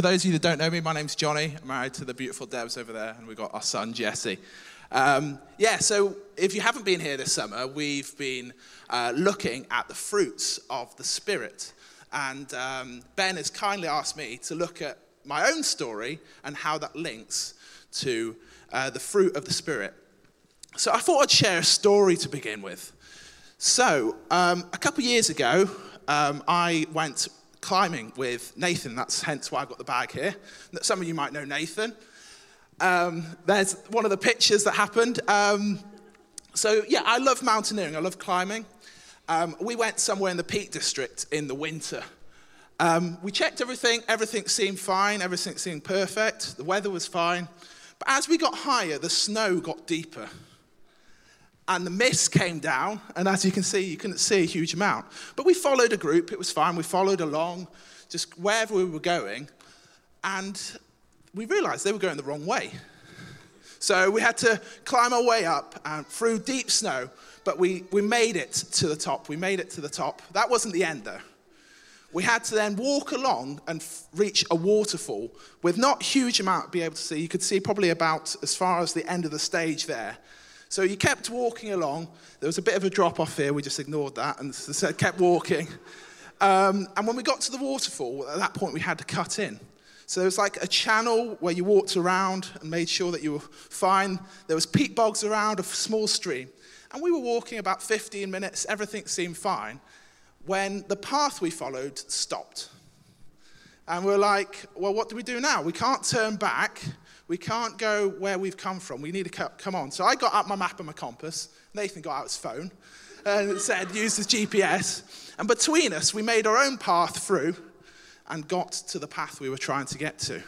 for those of you that don't know me, my name's Johnny. I'm married to the beautiful Debs over there, and we've got our son Jesse. Um, yeah, so if you haven't been here this summer, we've been uh, looking at the fruits of the Spirit. And um, Ben has kindly asked me to look at my own story and how that links to uh, the fruit of the Spirit. So I thought I'd share a story to begin with. So um, a couple years ago, um, I went climbing with Nathan. That's hence why I've got the bag here. Some of you might know Nathan. Um, there's one of the pictures that happened. Um, so, yeah, I love mountaineering, I love climbing. Um, we went somewhere in the Peak District in the winter. Um, we checked everything, everything seemed fine, everything seemed perfect, the weather was fine. But as we got higher, the snow got deeper. And the mist came down, and as you can see, you couldn't see a huge amount. But we followed a group, it was fine. We followed along, just wherever we were going. And we realized they were going the wrong way. So we had to climb our way up and through deep snow, but we, we made it to the top. We made it to the top. That wasn't the end, though. We had to then walk along and f- reach a waterfall with not huge amount to be able to see. You could see probably about as far as the end of the stage there. So you kept walking along. There was a bit of a drop off here. We just ignored that and said, kept walking. Um, and when we got to the waterfall, at that point we had to cut in. So there was like a channel where you walked around and made sure that you were fine. There was peat bogs around, a small stream. And we were walking about 15 minutes, everything seemed fine, when the path we followed stopped. And we're like, well, what do we do now? We can't turn back. We can't go where we've come from. We need to come on. So I got out my map and my compass. Nathan got out his phone and said, use his GPS. And between us, we made our own path through and got to the path we were trying to get to.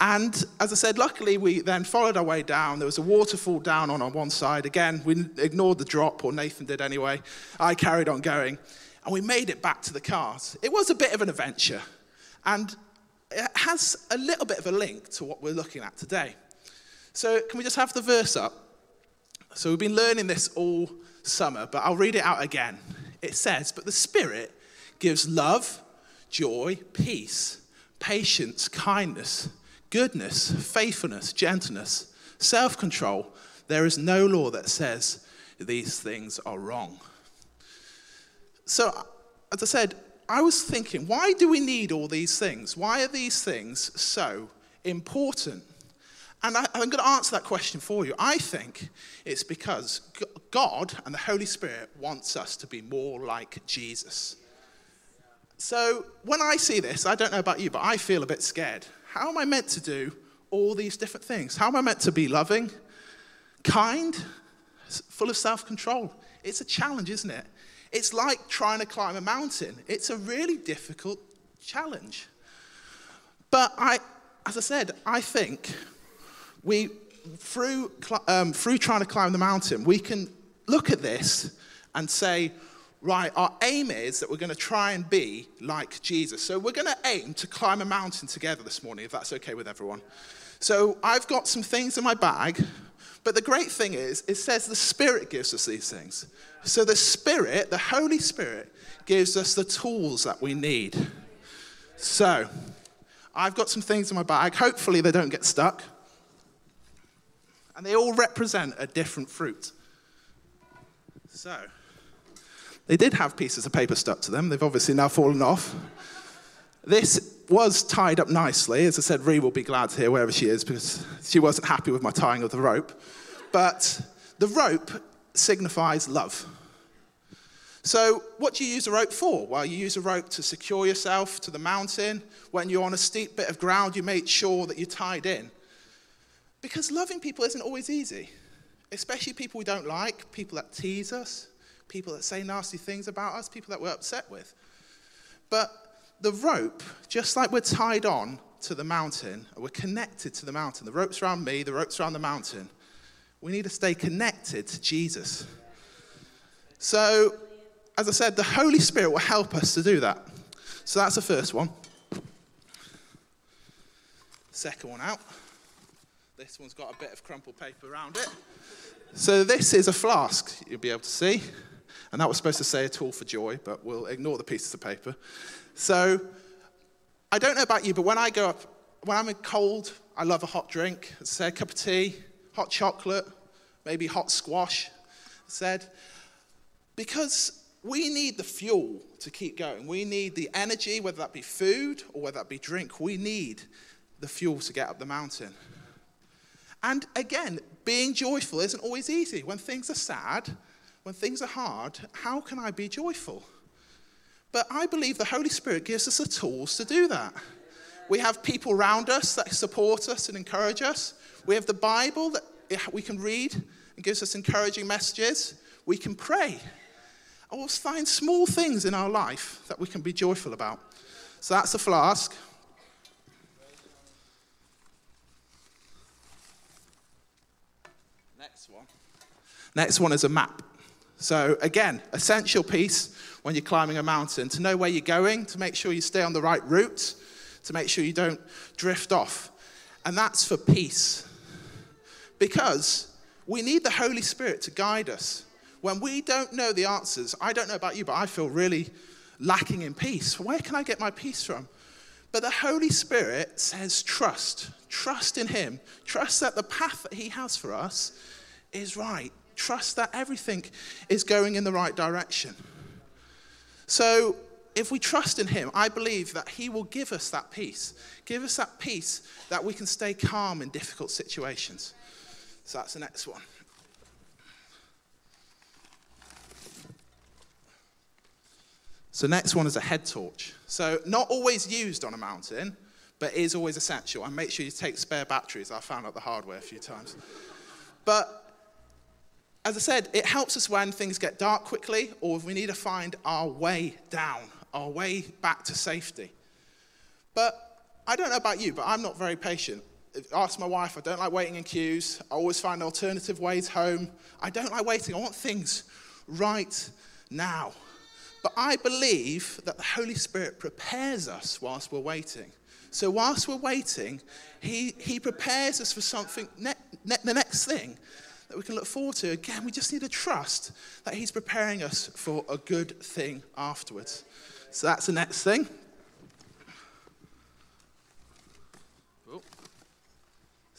And as I said, luckily we then followed our way down. There was a waterfall down on, on one side. Again, we ignored the drop, or Nathan did anyway. I carried on going. And we made it back to the cars. It was a bit of an adventure. And it has a little bit of a link to what we're looking at today. So, can we just have the verse up? So, we've been learning this all summer, but I'll read it out again. It says, But the Spirit gives love, joy, peace, patience, kindness, goodness, faithfulness, gentleness, self control. There is no law that says these things are wrong. So, as I said, I was thinking, why do we need all these things? Why are these things so important? And I, am going to answer that question for you. I think it's because God and the Holy Spirit wants us to be more like Jesus. So when I see this, I don't know about you, but I feel a bit scared. How am I meant to do all these different things? How am I meant to be loving, kind, full of self control? It's a challenge, isn't it? It's like trying to climb a mountain. It's a really difficult challenge. But I, as I said, I think we, through, um, through trying to climb the mountain, we can look at this and say, right, our aim is that we're going to try and be like Jesus. So we're going to aim to climb a mountain together this morning, if that's okay with everyone. So I've got some things in my bag, but the great thing is, it says the Spirit gives us these things. So the Spirit, the Holy Spirit, gives us the tools that we need. So I've got some things in my bag. Hopefully, they don't get stuck. And they all represent a different fruit. So. They did have pieces of paper stuck to them. They've obviously now fallen off. This was tied up nicely. As I said, Ree will be glad to hear wherever she is because she wasn't happy with my tying of the rope. But the rope signifies love. So, what do you use a rope for? Well, you use a rope to secure yourself to the mountain. When you're on a steep bit of ground, you make sure that you're tied in. Because loving people isn't always easy, especially people we don't like, people that tease us, people that say nasty things about us, people that we're upset with. But the rope, just like we're tied on to the mountain, we're connected to the mountain. The rope's around me, the rope's around the mountain. We need to stay connected to Jesus. So, as I said, the Holy Spirit will help us to do that. So that's the first one. Second one out. This one's got a bit of crumpled paper around it. So this is a flask, you'll be able to see. And that was supposed to say a tool for joy, but we'll ignore the pieces of paper. So, I don't know about you, but when I go up, when I'm in cold, I love a hot drink. Say a uh, cup of tea, hot chocolate, maybe hot squash. Said, because we need the fuel to keep going. We need the energy, whether that be food or whether that be drink. We need the fuel to get up the mountain. And again, being joyful isn't always easy. When things are sad, when things are hard, how can I be joyful? But I believe the Holy Spirit gives us the tools to do that. We have people around us that support us and encourage us. We have the Bible that we can read and gives us encouraging messages. We can pray. We'll find small things in our life that we can be joyful about. So that's a flask. Next one. Next one is a map. So, again, essential piece when you're climbing a mountain to know where you're going, to make sure you stay on the right route, to make sure you don't drift off. And that's for peace. Because we need the Holy Spirit to guide us. When we don't know the answers, I don't know about you, but I feel really lacking in peace. Where can I get my peace from? But the Holy Spirit says, trust. Trust in Him. Trust that the path that He has for us is right. Trust that everything is going in the right direction. So, if we trust in Him, I believe that He will give us that peace. Give us that peace that we can stay calm in difficult situations. So, that's the next one. So, next one is a head torch. So, not always used on a mountain, but is always essential. And make sure you take spare batteries. I found out the hardware a few times. But as I said, it helps us when things get dark quickly or if we need to find our way down, our way back to safety. But I don't know about you, but I'm not very patient. Ask my wife, I don't like waiting in queues. I always find alternative ways home. I don't like waiting. I want things right now. But I believe that the Holy Spirit prepares us whilst we're waiting. So, whilst we're waiting, He, he prepares us for something, ne- ne- the next thing that we can look forward to. Again, we just need to trust that He's preparing us for a good thing afterwards. So, that's the next thing.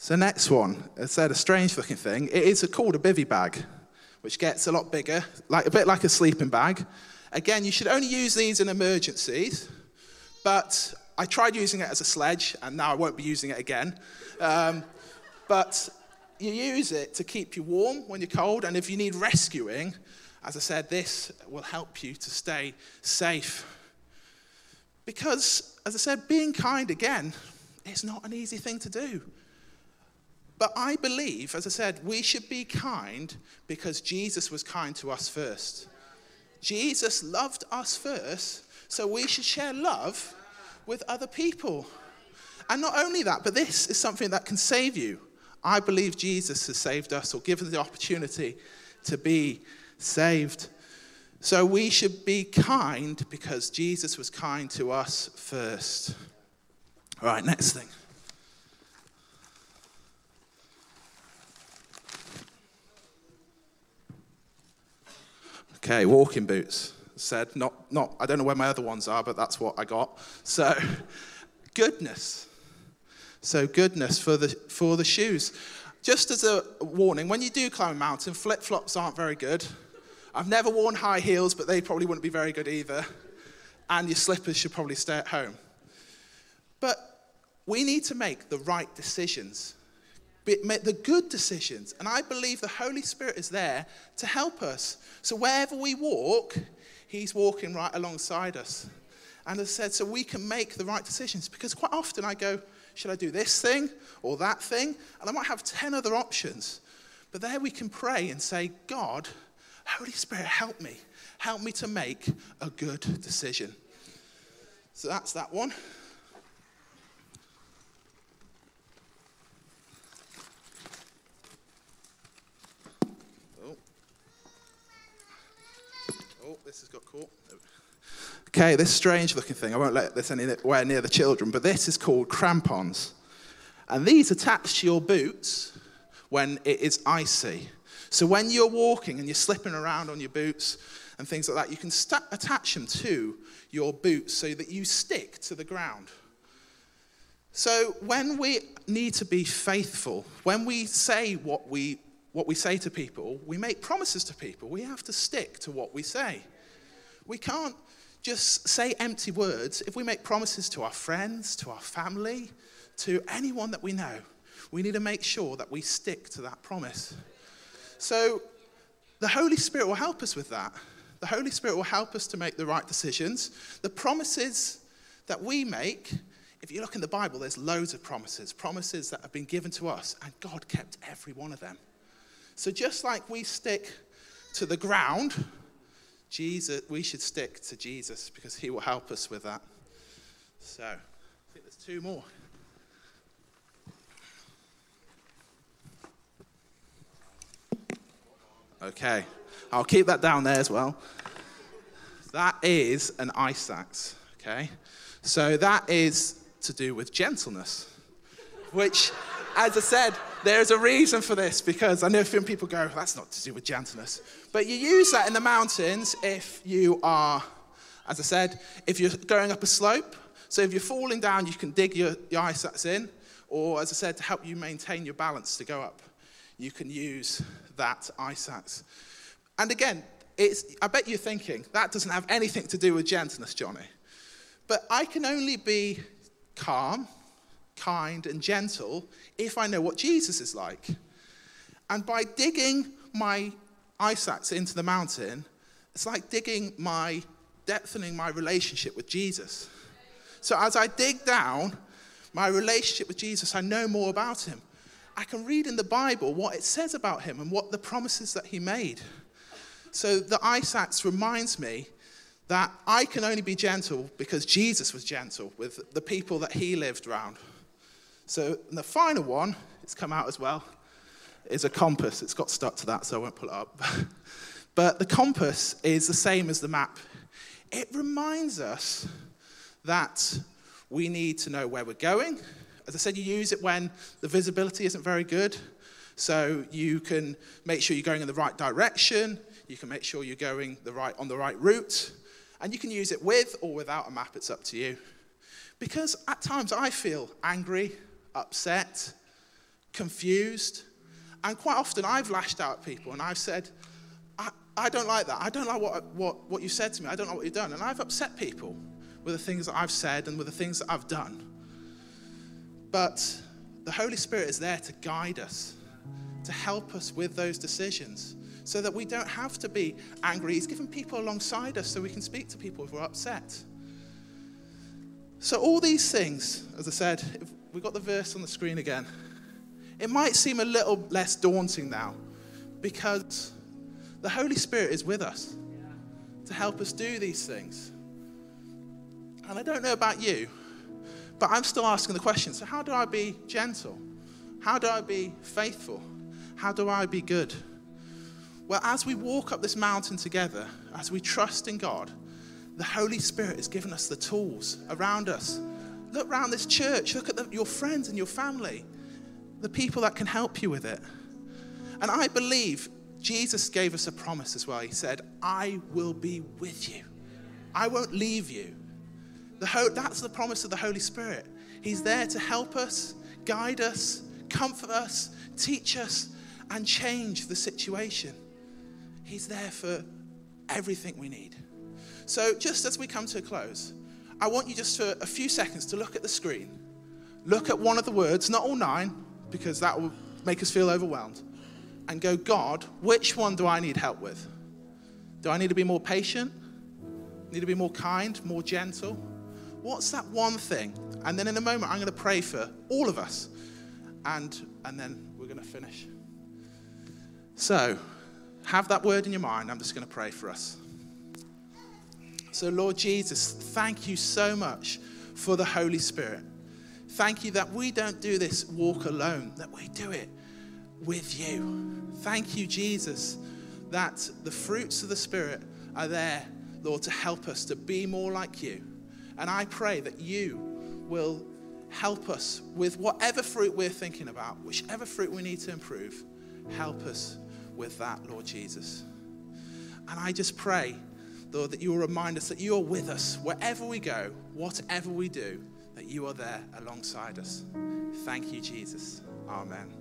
So, next one, I said a strange looking thing. It is called a bivy bag, which gets a lot bigger, like a bit like a sleeping bag. Again, you should only use these in emergencies, but I tried using it as a sledge, and now I won't be using it again. Um, but you use it to keep you warm when you're cold, and if you need rescuing, as I said, this will help you to stay safe. Because, as I said, being kind again is not an easy thing to do. But I believe, as I said, we should be kind because Jesus was kind to us first. Jesus loved us first, so we should share love with other people. And not only that, but this is something that can save you. I believe Jesus has saved us or given the opportunity to be saved. So we should be kind because Jesus was kind to us first. All right, next thing. Okay, walking boots. Said, not, not, I don't know where my other ones are, but that's what I got. So, goodness. So, goodness for the, for the shoes. Just as a warning, when you do climb a mountain, flip flops aren't very good. I've never worn high heels, but they probably wouldn't be very good either. And your slippers should probably stay at home. But we need to make the right decisions, make the good decisions. And I believe the Holy Spirit is there to help us. So wherever we walk, He's walking right alongside us. And as I said, so we can make the right decisions. Because quite often I go, should I do this thing or that thing? And I might have 10 other options. But there we can pray and say, God, Holy Spirit, help me. Help me to make a good decision. So that's that one. Oh, oh this has got caught. Okay, this strange looking thing, I won't let this anywhere near the children, but this is called crampons. And these attach to your boots when it is icy. So when you're walking and you're slipping around on your boots and things like that, you can st- attach them to your boots so that you stick to the ground. So when we need to be faithful, when we say what we, what we say to people, we make promises to people, we have to stick to what we say. We can't just say empty words. If we make promises to our friends, to our family, to anyone that we know, we need to make sure that we stick to that promise. So the Holy Spirit will help us with that. The Holy Spirit will help us to make the right decisions. The promises that we make, if you look in the Bible, there's loads of promises, promises that have been given to us, and God kept every one of them. So just like we stick to the ground, Jesus, we should stick to Jesus because he will help us with that. So, I think there's two more. Okay, I'll keep that down there as well. That is an ice axe, okay? So that is to do with gentleness, which, as I said, there's a reason for this because I know some people go, that's not to do with gentleness. But you use that in the mountains if you are, as I said, if you're going up a slope. So if you're falling down, you can dig your, your ice axe in. Or, as I said, to help you maintain your balance to go up, you can use that axe. And again, it's, I bet you're thinking, that doesn't have anything to do with gentleness, Johnny. But I can only be calm, kind, and gentle if I know what Jesus is like. And by digging my axe into the mountain, it's like digging my, depthening my relationship with Jesus. So as I dig down, my relationship with Jesus, I know more about him. I can read in the Bible what it says about him and what the promises that he made. So the axe reminds me that I can only be gentle because Jesus was gentle with the people that he lived around. So the final one, it's come out as well, is a compass. It's got stuck to that, so I won't pull it up. but the compass is the same as the map. It reminds us that we need to know where we're going. As I said, you use it when the visibility isn't very good. So you can make sure you're going in the right direction. You can make sure you're going the right, on the right route. And you can use it with or without a map, it's up to you. Because at times I feel angry, upset, confused. And quite often I've lashed out at people and I've said, I, I don't like that. I don't like what, what, what you said to me. I don't like what you've done. And I've upset people with the things that I've said and with the things that I've done. But the Holy Spirit is there to guide us, to help us with those decisions so that we don't have to be angry. He's given people alongside us so we can speak to people if we're upset. So, all these things, as I said, we've got the verse on the screen again. It might seem a little less daunting now because the Holy Spirit is with us to help us do these things. And I don't know about you, but I'm still asking the question so, how do I be gentle? How do I be faithful? How do I be good? Well, as we walk up this mountain together, as we trust in God, the Holy Spirit has given us the tools around us. Look around this church, look at the, your friends and your family, the people that can help you with it. And I believe Jesus gave us a promise as well. He said, I will be with you, I won't leave you. The ho- that's the promise of the Holy Spirit. He's there to help us, guide us, comfort us, teach us, and change the situation. He's there for everything we need. So, just as we come to a close, I want you just for a few seconds to look at the screen. Look at one of the words, not all nine, because that will make us feel overwhelmed, and go, God, which one do I need help with? Do I need to be more patient? Need to be more kind, more gentle? What's that one thing? And then in a moment, I'm going to pray for all of us, and, and then we're going to finish. So, have that word in your mind. I'm just going to pray for us. So, Lord Jesus, thank you so much for the Holy Spirit. Thank you that we don't do this walk alone, that we do it with you. Thank you, Jesus, that the fruits of the Spirit are there, Lord, to help us to be more like you. And I pray that you will help us with whatever fruit we're thinking about, whichever fruit we need to improve. Help us with that, Lord Jesus. And I just pray, Lord, that you will remind us that you are with us wherever we go, whatever we do, that you are there alongside us. Thank you, Jesus. Amen.